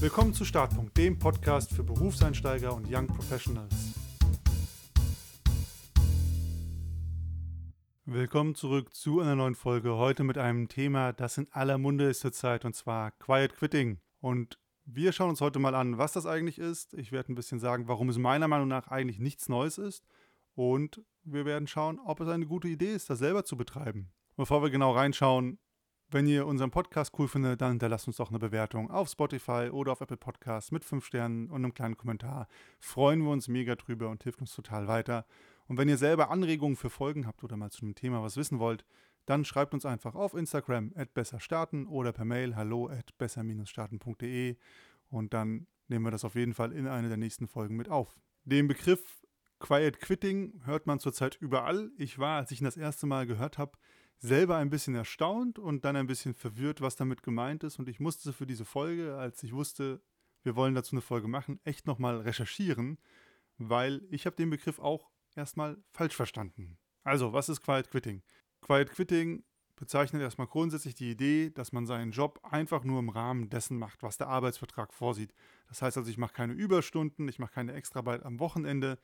Willkommen zu Startpunkt, dem Podcast für Berufseinsteiger und Young Professionals. Willkommen zurück zu einer neuen Folge. Heute mit einem Thema, das in aller Munde ist zurzeit, und zwar Quiet Quitting. Und wir schauen uns heute mal an, was das eigentlich ist. Ich werde ein bisschen sagen, warum es meiner Meinung nach eigentlich nichts Neues ist. Und wir werden schauen, ob es eine gute Idee ist, das selber zu betreiben. Bevor wir genau reinschauen, wenn ihr unseren Podcast cool findet, dann hinterlasst uns doch eine Bewertung auf Spotify oder auf Apple Podcasts mit 5 Sternen und einem kleinen Kommentar. Freuen wir uns mega drüber und hilft uns total weiter. Und wenn ihr selber Anregungen für Folgen habt oder mal zu einem Thema was wissen wollt, dann schreibt uns einfach auf Instagram at besserstarten oder per Mail hallo at besser-starten.de und dann nehmen wir das auf jeden Fall in eine der nächsten Folgen mit auf. Den Begriff Quiet Quitting hört man zurzeit überall. Ich war, als ich ihn das erste Mal gehört habe, selber ein bisschen erstaunt und dann ein bisschen verwirrt, was damit gemeint ist. Und ich musste für diese Folge, als ich wusste, wir wollen dazu eine Folge machen, echt nochmal recherchieren, weil ich habe den Begriff auch erstmal falsch verstanden. Also, was ist Quiet Quitting? Quiet Quitting bezeichnet erstmal grundsätzlich die Idee, dass man seinen Job einfach nur im Rahmen dessen macht, was der Arbeitsvertrag vorsieht. Das heißt also, ich mache keine Überstunden, ich mache keine Extraarbeit am Wochenende,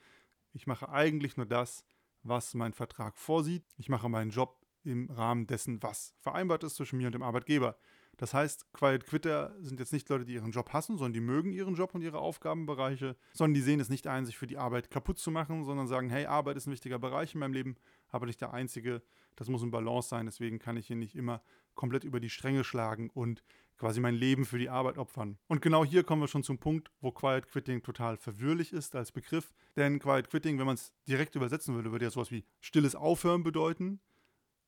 ich mache eigentlich nur das, was mein Vertrag vorsieht. Ich mache meinen Job im Rahmen dessen, was vereinbart ist zwischen mir und dem Arbeitgeber. Das heißt, Quiet Quitter sind jetzt nicht Leute, die ihren Job hassen, sondern die mögen ihren Job und ihre Aufgabenbereiche, sondern die sehen es nicht ein, sich für die Arbeit kaputt zu machen, sondern sagen, hey, Arbeit ist ein wichtiger Bereich in meinem Leben, aber nicht der einzige. Das muss ein Balance sein, deswegen kann ich hier nicht immer komplett über die Stränge schlagen und quasi mein Leben für die Arbeit opfern. Und genau hier kommen wir schon zum Punkt, wo Quiet Quitting total verwirrlich ist als Begriff. Denn Quiet Quitting, wenn man es direkt übersetzen würde, würde ja sowas wie stilles Aufhören bedeuten.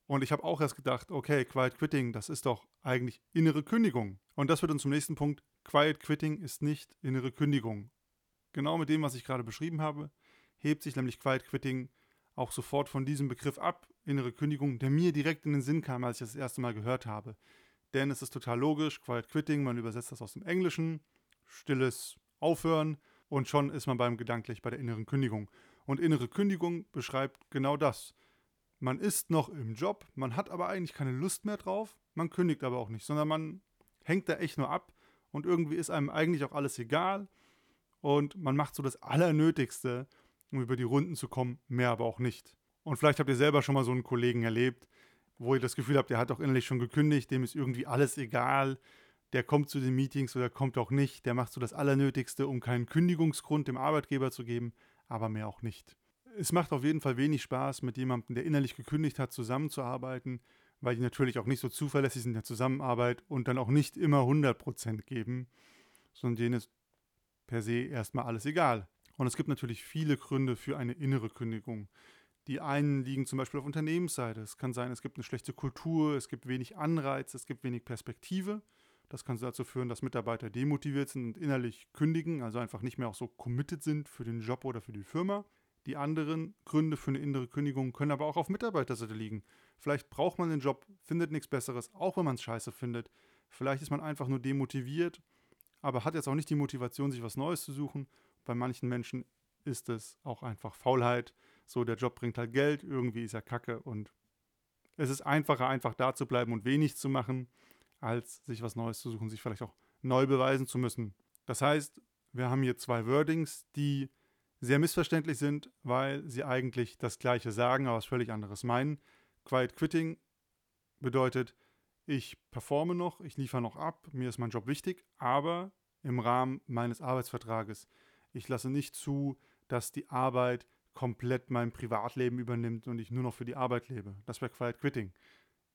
Und ich habe auch erst gedacht, okay, Quiet Quitting, das ist doch eigentlich innere Kündigung. Und das führt uns zum nächsten Punkt. Quiet Quitting ist nicht innere Kündigung. Genau mit dem, was ich gerade beschrieben habe, hebt sich nämlich Quiet Quitting auch sofort von diesem Begriff ab, innere Kündigung, der mir direkt in den Sinn kam, als ich das, das erste Mal gehört habe. Denn es ist total logisch, Quiet Quitting, man übersetzt das aus dem Englischen, stilles Aufhören und schon ist man beim gedanklich bei der inneren Kündigung. Und innere Kündigung beschreibt genau das man ist noch im Job, man hat aber eigentlich keine Lust mehr drauf, man kündigt aber auch nicht, sondern man hängt da echt nur ab und irgendwie ist einem eigentlich auch alles egal und man macht so das Allernötigste, um über die Runden zu kommen, mehr aber auch nicht. Und vielleicht habt ihr selber schon mal so einen Kollegen erlebt, wo ihr das Gefühl habt, der hat doch innerlich schon gekündigt, dem ist irgendwie alles egal, der kommt zu den Meetings oder kommt auch nicht, der macht so das Allernötigste, um keinen Kündigungsgrund dem Arbeitgeber zu geben, aber mehr auch nicht es macht auf jeden Fall wenig Spaß, mit jemandem, der innerlich gekündigt hat, zusammenzuarbeiten, weil die natürlich auch nicht so zuverlässig sind in der Zusammenarbeit und dann auch nicht immer 100% geben, sondern denen ist per se erstmal alles egal. Und es gibt natürlich viele Gründe für eine innere Kündigung. Die einen liegen zum Beispiel auf Unternehmensseite. Es kann sein, es gibt eine schlechte Kultur, es gibt wenig Anreiz, es gibt wenig Perspektive. Das kann dazu führen, dass Mitarbeiter demotiviert sind und innerlich kündigen, also einfach nicht mehr auch so committed sind für den Job oder für die Firma. Die anderen Gründe für eine innere Kündigung können aber auch auf Mitarbeiterseite liegen. Vielleicht braucht man den Job, findet nichts Besseres, auch wenn man es scheiße findet. Vielleicht ist man einfach nur demotiviert, aber hat jetzt auch nicht die Motivation, sich was Neues zu suchen. Bei manchen Menschen ist es auch einfach Faulheit. So, der Job bringt halt Geld, irgendwie ist er kacke und es ist einfacher, einfach da zu bleiben und wenig zu machen, als sich was Neues zu suchen, sich vielleicht auch neu beweisen zu müssen. Das heißt, wir haben hier zwei Wordings, die sehr missverständlich sind, weil sie eigentlich das Gleiche sagen, aber was völlig anderes meinen. Quiet Quitting bedeutet, ich performe noch, ich liefere noch ab, mir ist mein Job wichtig, aber im Rahmen meines Arbeitsvertrages. Ich lasse nicht zu, dass die Arbeit komplett mein Privatleben übernimmt und ich nur noch für die Arbeit lebe. Das wäre Quiet Quitting.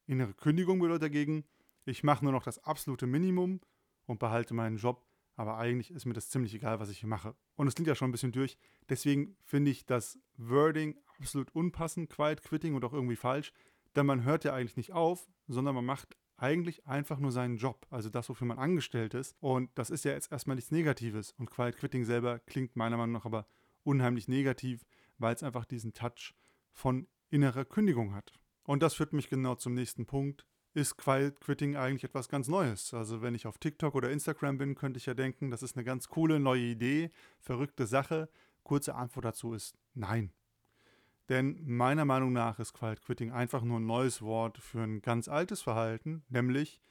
Innere Kündigung bedeutet dagegen, ich mache nur noch das absolute Minimum und behalte meinen Job aber eigentlich ist mir das ziemlich egal, was ich hier mache. Und es klingt ja schon ein bisschen durch. Deswegen finde ich das Wording absolut unpassend, Quiet Quitting und auch irgendwie falsch. Denn man hört ja eigentlich nicht auf, sondern man macht eigentlich einfach nur seinen Job, also das, wofür man angestellt ist. Und das ist ja jetzt erstmal nichts Negatives. Und Quiet Quitting selber klingt meiner Meinung nach aber unheimlich negativ, weil es einfach diesen Touch von innerer Kündigung hat. Und das führt mich genau zum nächsten Punkt ist Quiet Quitting eigentlich etwas ganz Neues. Also wenn ich auf TikTok oder Instagram bin, könnte ich ja denken, das ist eine ganz coole neue Idee, verrückte Sache. Kurze Antwort dazu ist nein. Denn meiner Meinung nach ist Quiet Quitting einfach nur ein neues Wort für ein ganz altes Verhalten, nämlich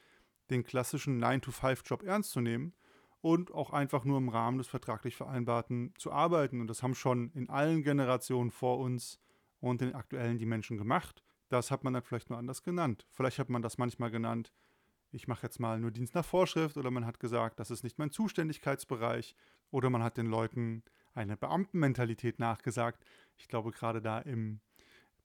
den klassischen 9-to-5-Job ernst zu nehmen und auch einfach nur im Rahmen des vertraglich Vereinbarten zu arbeiten. Und das haben schon in allen Generationen vor uns und den aktuellen die Menschen gemacht. Das hat man dann vielleicht nur anders genannt. Vielleicht hat man das manchmal genannt, ich mache jetzt mal nur Dienst nach Vorschrift oder man hat gesagt, das ist nicht mein Zuständigkeitsbereich oder man hat den Leuten eine Beamtenmentalität nachgesagt. Ich glaube, gerade da im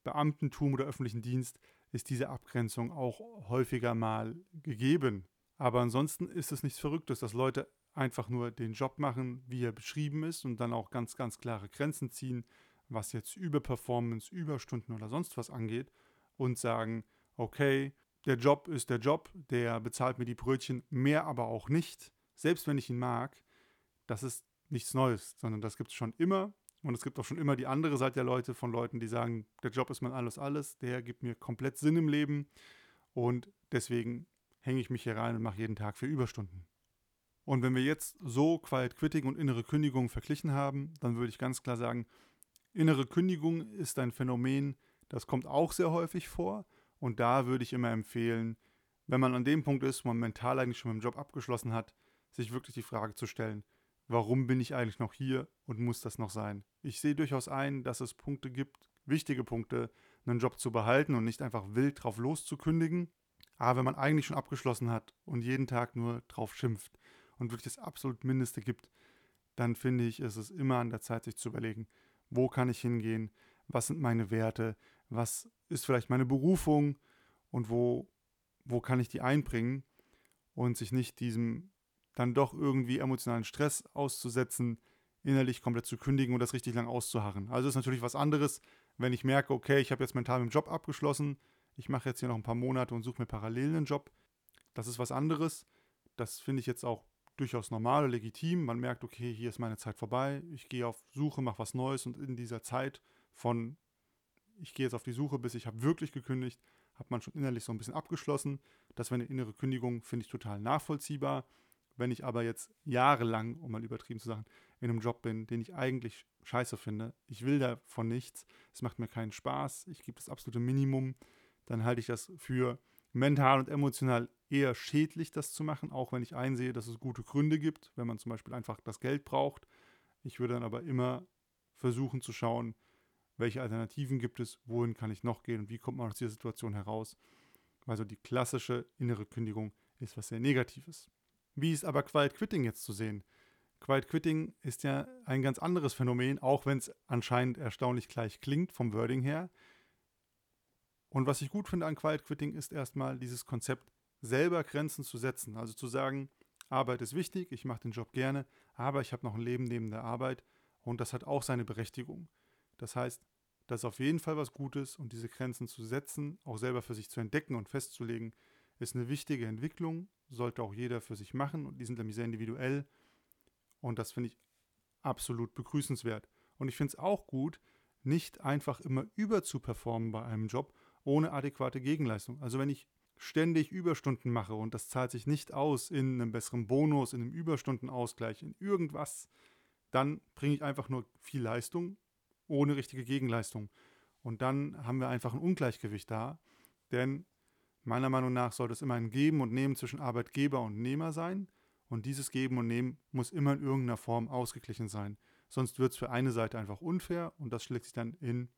Beamtentum oder öffentlichen Dienst ist diese Abgrenzung auch häufiger mal gegeben. Aber ansonsten ist es nichts Verrücktes, dass Leute einfach nur den Job machen, wie er beschrieben ist und dann auch ganz, ganz klare Grenzen ziehen, was jetzt Überperformance, Überstunden oder sonst was angeht und sagen, okay, der Job ist der Job, der bezahlt mir die Brötchen, mehr aber auch nicht, selbst wenn ich ihn mag, das ist nichts Neues, sondern das gibt es schon immer. Und es gibt auch schon immer die andere Seite der Leute, von Leuten, die sagen, der Job ist mein alles, alles, der gibt mir komplett Sinn im Leben und deswegen hänge ich mich hier rein und mache jeden Tag für Überstunden. Und wenn wir jetzt so Quiet Quitting und innere Kündigung verglichen haben, dann würde ich ganz klar sagen, innere Kündigung ist ein Phänomen, das kommt auch sehr häufig vor. Und da würde ich immer empfehlen, wenn man an dem Punkt ist, wo man mental eigentlich schon mit dem Job abgeschlossen hat, sich wirklich die Frage zu stellen, warum bin ich eigentlich noch hier und muss das noch sein? Ich sehe durchaus ein, dass es Punkte gibt, wichtige Punkte, einen Job zu behalten und nicht einfach wild drauf loszukündigen. Aber wenn man eigentlich schon abgeschlossen hat und jeden Tag nur drauf schimpft und wirklich das absolut Mindeste gibt, dann finde ich, ist es immer an der Zeit, sich zu überlegen, wo kann ich hingehen, was sind meine Werte, was ist vielleicht meine Berufung und wo, wo kann ich die einbringen und sich nicht diesem dann doch irgendwie emotionalen Stress auszusetzen, innerlich komplett zu kündigen und das richtig lang auszuharren. Also ist natürlich was anderes, wenn ich merke, okay, ich habe jetzt mental mit dem Job abgeschlossen, ich mache jetzt hier noch ein paar Monate und suche mir parallel einen Job. Das ist was anderes. Das finde ich jetzt auch durchaus normal und legitim. Man merkt, okay, hier ist meine Zeit vorbei. Ich gehe auf Suche, mache was Neues und in dieser Zeit von ich gehe jetzt auf die Suche, bis ich habe wirklich gekündigt, hat man schon innerlich so ein bisschen abgeschlossen. Das wäre eine innere Kündigung, finde ich total nachvollziehbar. Wenn ich aber jetzt jahrelang, um mal übertrieben zu sagen, in einem Job bin, den ich eigentlich scheiße finde, ich will davon nichts, es macht mir keinen Spaß, ich gebe das absolute Minimum, dann halte ich das für mental und emotional eher schädlich, das zu machen, auch wenn ich einsehe, dass es gute Gründe gibt, wenn man zum Beispiel einfach das Geld braucht. Ich würde dann aber immer versuchen zu schauen, welche Alternativen gibt es, wohin kann ich noch gehen und wie kommt man aus dieser Situation heraus. Also die klassische innere Kündigung ist was sehr Negatives. Wie ist aber Quiet Quitting jetzt zu sehen? Quiet Quitting ist ja ein ganz anderes Phänomen, auch wenn es anscheinend erstaunlich gleich klingt vom Wording her. Und was ich gut finde an Quiet Quitting ist erstmal dieses Konzept, selber Grenzen zu setzen. Also zu sagen, Arbeit ist wichtig, ich mache den Job gerne, aber ich habe noch ein Leben neben der Arbeit und das hat auch seine Berechtigung. Das heißt, das ist auf jeden Fall was Gutes und diese Grenzen zu setzen, auch selber für sich zu entdecken und festzulegen, ist eine wichtige Entwicklung, sollte auch jeder für sich machen und die sind nämlich sehr individuell und das finde ich absolut begrüßenswert. Und ich finde es auch gut, nicht einfach immer überzuperformen bei einem Job ohne adäquate Gegenleistung. Also wenn ich ständig Überstunden mache und das zahlt sich nicht aus in einem besseren Bonus, in einem Überstundenausgleich, in irgendwas, dann bringe ich einfach nur viel Leistung ohne richtige Gegenleistung. Und dann haben wir einfach ein Ungleichgewicht da, denn meiner Meinung nach sollte es immer ein Geben und Nehmen zwischen Arbeitgeber und Nehmer sein. Und dieses Geben und Nehmen muss immer in irgendeiner Form ausgeglichen sein. Sonst wird es für eine Seite einfach unfair und das schlägt sich dann in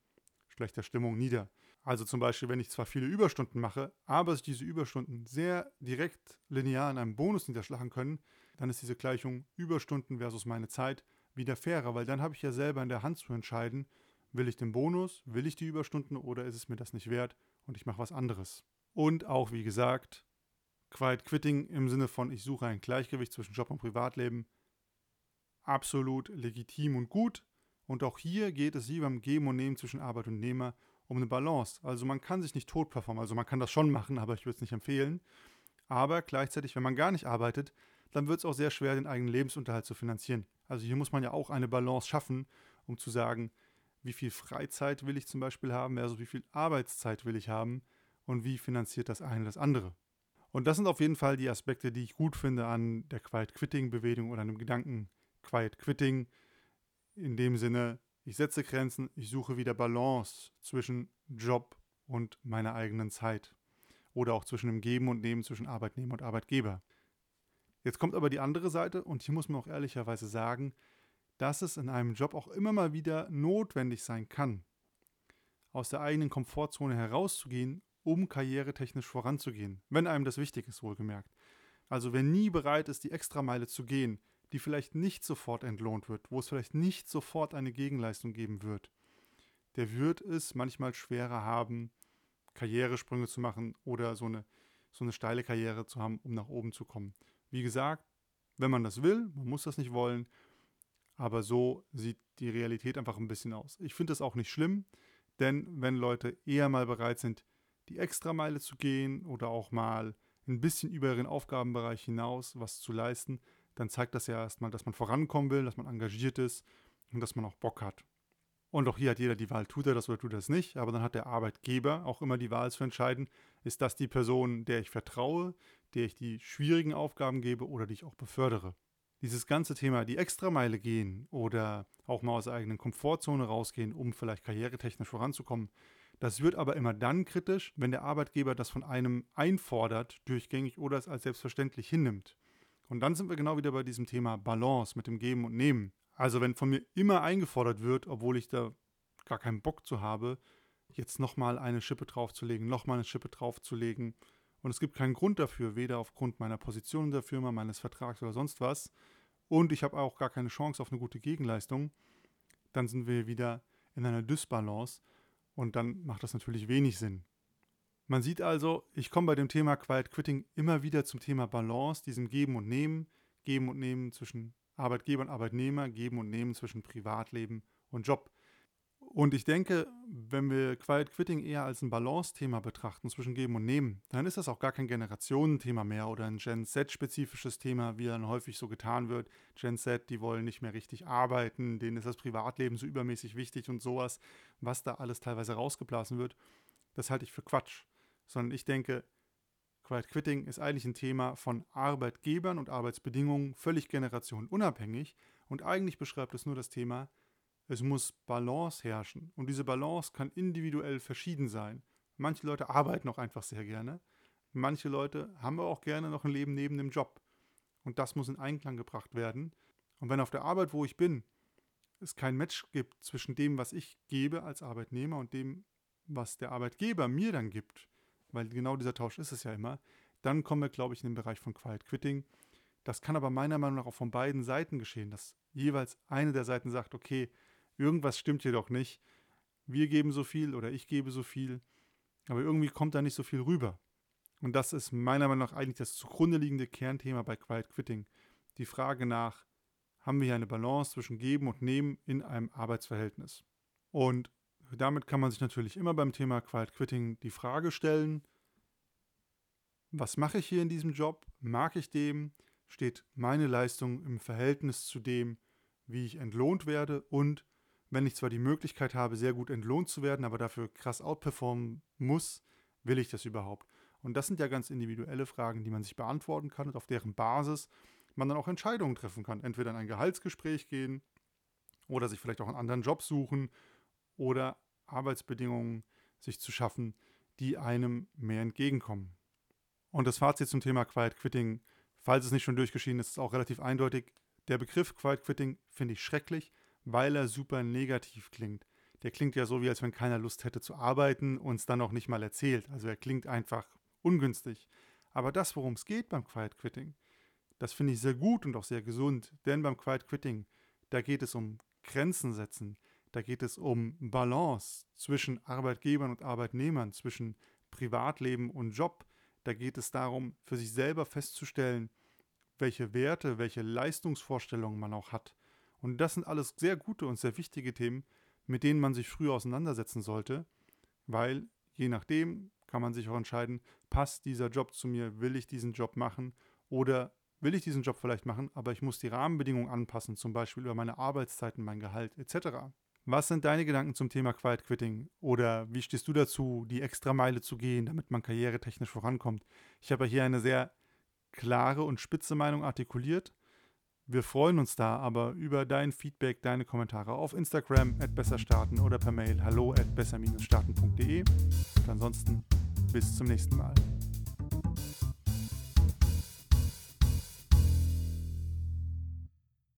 schlechter Stimmung nieder. Also zum Beispiel, wenn ich zwar viele Überstunden mache, aber sich diese Überstunden sehr direkt linear in einem Bonus niederschlagen können, dann ist diese Gleichung Überstunden versus meine Zeit wieder fairer, weil dann habe ich ja selber in der Hand zu entscheiden, will ich den Bonus, will ich die Überstunden oder ist es mir das nicht wert und ich mache was anderes. Und auch, wie gesagt, Quiet Quitting im Sinne von, ich suche ein Gleichgewicht zwischen Job und Privatleben, absolut legitim und gut. Und auch hier geht es wie beim Geben und Nehmen zwischen Arbeit und Nehmer um eine Balance. Also man kann sich nicht tot performen, also man kann das schon machen, aber ich würde es nicht empfehlen. Aber gleichzeitig, wenn man gar nicht arbeitet, dann wird es auch sehr schwer, den eigenen Lebensunterhalt zu finanzieren. Also hier muss man ja auch eine Balance schaffen, um zu sagen, wie viel Freizeit will ich zum Beispiel haben, also wie viel Arbeitszeit will ich haben und wie finanziert das eine das andere. Und das sind auf jeden Fall die Aspekte, die ich gut finde an der Quiet Quitting Bewegung oder dem Gedanken Quiet Quitting. In dem Sinne, ich setze Grenzen, ich suche wieder Balance zwischen Job und meiner eigenen Zeit. Oder auch zwischen dem Geben und Nehmen zwischen Arbeitnehmer und Arbeitgeber. Jetzt kommt aber die andere Seite und hier muss man auch ehrlicherweise sagen, dass es in einem Job auch immer mal wieder notwendig sein kann, aus der eigenen Komfortzone herauszugehen, um karrieretechnisch voranzugehen, wenn einem das wichtig ist, wohlgemerkt. Also wer nie bereit ist, die Extrameile zu gehen, die vielleicht nicht sofort entlohnt wird, wo es vielleicht nicht sofort eine Gegenleistung geben wird, der wird es manchmal schwerer haben, Karrieresprünge zu machen oder so eine, so eine steile Karriere zu haben, um nach oben zu kommen. Wie gesagt, wenn man das will, man muss das nicht wollen, aber so sieht die Realität einfach ein bisschen aus. Ich finde das auch nicht schlimm, denn wenn Leute eher mal bereit sind, die Extrameile zu gehen oder auch mal ein bisschen über ihren Aufgabenbereich hinaus was zu leisten, dann zeigt das ja erstmal, dass man vorankommen will, dass man engagiert ist und dass man auch Bock hat. Und auch hier hat jeder die Wahl, tut er das oder tut er das nicht. Aber dann hat der Arbeitgeber auch immer die Wahl zu entscheiden, ist das die Person, der ich vertraue, der ich die schwierigen Aufgaben gebe oder die ich auch befördere. Dieses ganze Thema, die Extrameile gehen oder auch mal aus der eigenen Komfortzone rausgehen, um vielleicht karrieretechnisch voranzukommen, das wird aber immer dann kritisch, wenn der Arbeitgeber das von einem einfordert, durchgängig oder es als selbstverständlich hinnimmt. Und dann sind wir genau wieder bei diesem Thema Balance mit dem Geben und Nehmen. Also wenn von mir immer eingefordert wird, obwohl ich da gar keinen Bock zu habe, jetzt nochmal eine Schippe draufzulegen, nochmal eine Schippe draufzulegen. Und es gibt keinen Grund dafür, weder aufgrund meiner Position in der Firma, meines Vertrags oder sonst was. Und ich habe auch gar keine Chance auf eine gute Gegenleistung. Dann sind wir wieder in einer Dysbalance und dann macht das natürlich wenig Sinn. Man sieht also, ich komme bei dem Thema Quiet Quitting immer wieder zum Thema Balance, diesem Geben und Nehmen, Geben und Nehmen zwischen Arbeitgeber und Arbeitnehmer geben und nehmen zwischen Privatleben und Job. Und ich denke, wenn wir Quiet Quitting eher als ein Balance-Thema betrachten zwischen Geben und Nehmen, dann ist das auch gar kein Generationenthema mehr oder ein Gen Z-spezifisches Thema, wie dann häufig so getan wird. Gen Z, die wollen nicht mehr richtig arbeiten, denen ist das Privatleben so übermäßig wichtig und sowas, was da alles teilweise rausgeblasen wird, das halte ich für Quatsch. Sondern ich denke, Quiet Quitting ist eigentlich ein Thema von Arbeitgebern und Arbeitsbedingungen völlig generationenunabhängig und eigentlich beschreibt es nur das Thema, es muss Balance herrschen und diese Balance kann individuell verschieden sein. Manche Leute arbeiten auch einfach sehr gerne, manche Leute haben auch gerne noch ein Leben neben dem Job und das muss in Einklang gebracht werden. Und wenn auf der Arbeit, wo ich bin, es kein Match gibt zwischen dem, was ich gebe als Arbeitnehmer und dem, was der Arbeitgeber mir dann gibt, weil genau dieser Tausch ist es ja immer, dann kommen wir, glaube ich, in den Bereich von Quiet Quitting. Das kann aber meiner Meinung nach auch von beiden Seiten geschehen, dass jeweils eine der Seiten sagt, okay, irgendwas stimmt hier doch nicht. Wir geben so viel oder ich gebe so viel, aber irgendwie kommt da nicht so viel rüber. Und das ist meiner Meinung nach eigentlich das zugrunde liegende Kernthema bei Quiet Quitting. Die Frage nach, haben wir hier eine Balance zwischen Geben und Nehmen in einem Arbeitsverhältnis? Und damit kann man sich natürlich immer beim Thema Quiet Quitting die Frage stellen, was mache ich hier in diesem Job? Mag ich dem? Steht meine Leistung im Verhältnis zu dem, wie ich entlohnt werde? Und wenn ich zwar die Möglichkeit habe, sehr gut entlohnt zu werden, aber dafür krass outperformen muss, will ich das überhaupt? Und das sind ja ganz individuelle Fragen, die man sich beantworten kann und auf deren Basis man dann auch Entscheidungen treffen kann. Entweder in ein Gehaltsgespräch gehen oder sich vielleicht auch einen anderen Job suchen oder Arbeitsbedingungen sich zu schaffen, die einem mehr entgegenkommen. Und das Fazit zum Thema Quiet Quitting, falls es nicht schon durchgeschieden ist, ist auch relativ eindeutig. Der Begriff Quiet Quitting finde ich schrecklich, weil er super negativ klingt. Der klingt ja so, wie als wenn keiner Lust hätte zu arbeiten und es dann auch nicht mal erzählt. Also er klingt einfach ungünstig. Aber das, worum es geht beim Quiet Quitting, das finde ich sehr gut und auch sehr gesund. Denn beim Quiet Quitting, da geht es um Grenzen setzen. Da geht es um Balance zwischen Arbeitgebern und Arbeitnehmern, zwischen Privatleben und Job. Da geht es darum, für sich selber festzustellen, welche Werte, welche Leistungsvorstellungen man auch hat. Und das sind alles sehr gute und sehr wichtige Themen, mit denen man sich früher auseinandersetzen sollte, weil je nachdem kann man sich auch entscheiden, passt dieser Job zu mir, will ich diesen Job machen oder will ich diesen Job vielleicht machen, aber ich muss die Rahmenbedingungen anpassen, zum Beispiel über meine Arbeitszeiten, mein Gehalt etc. Was sind deine Gedanken zum Thema Quiet Quitting? Oder wie stehst du dazu, die extra Meile zu gehen, damit man karrieretechnisch vorankommt? Ich habe hier eine sehr klare und spitze Meinung artikuliert. Wir freuen uns da aber über dein Feedback, deine Kommentare auf Instagram at besserstarten oder per Mail hallo at besser-starten.de. Und ansonsten bis zum nächsten Mal.